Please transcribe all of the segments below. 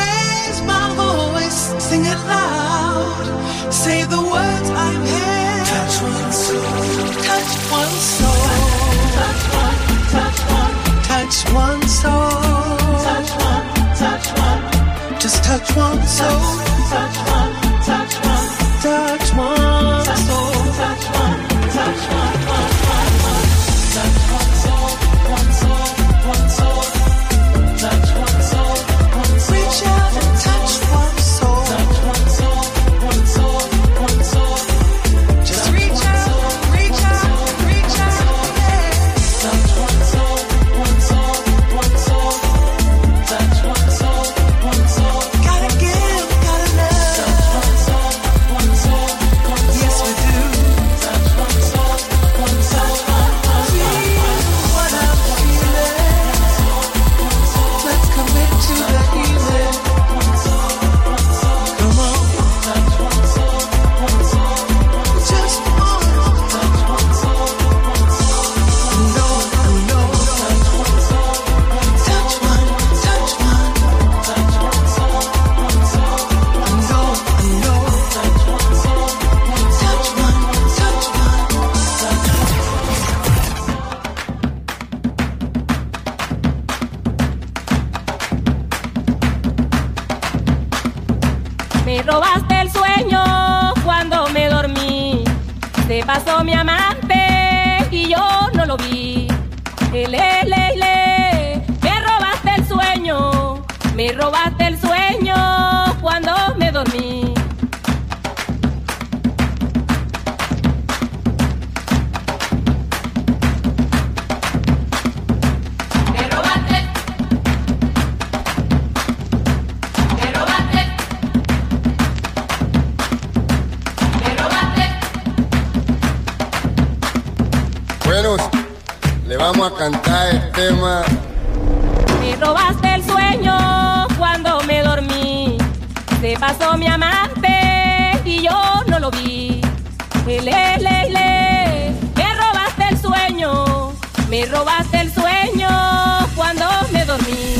Raise my voice, sing it loud. Say the words I'm here. Touch one soul. Touch one soul. Touch one, touch one. Touch one soul. Touch one, touch one. Just touch one soul. Touch, touch one. vamos a cantar el tema. Me robaste el sueño cuando me dormí. Se pasó mi amante y yo no lo vi. Le, le, le, me robaste el sueño. Me robaste el sueño cuando me dormí.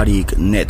Balearic Network.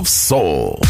Of soul.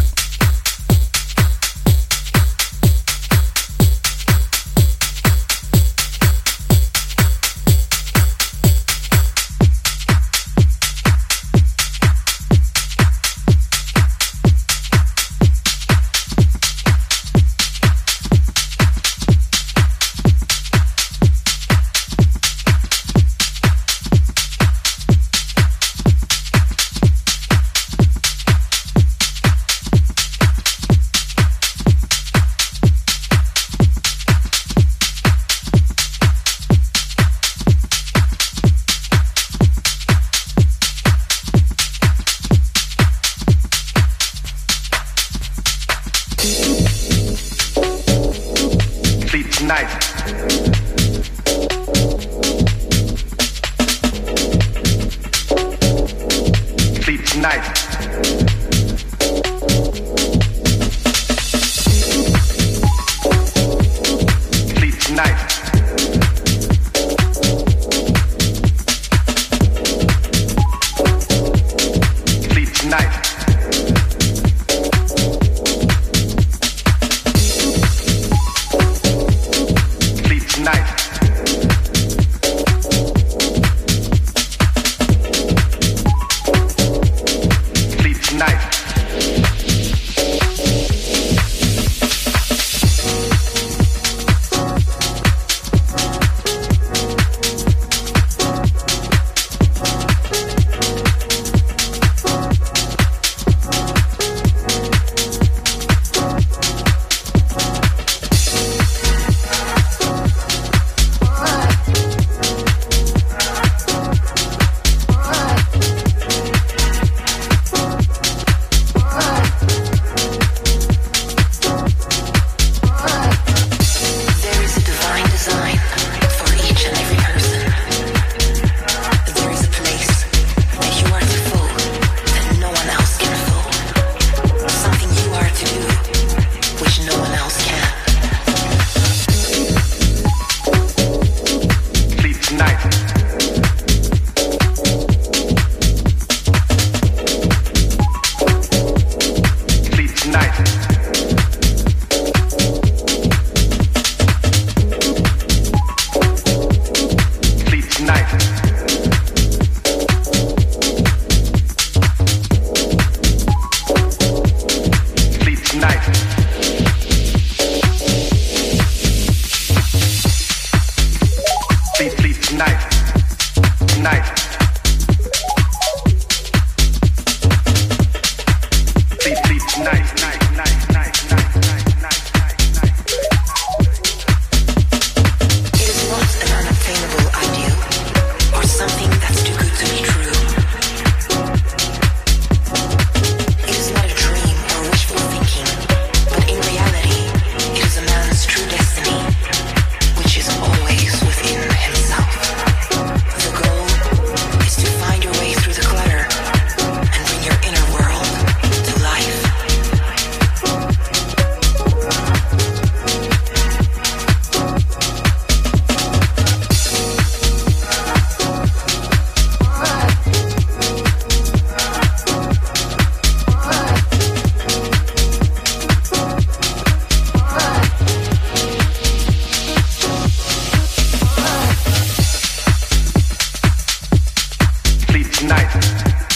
night.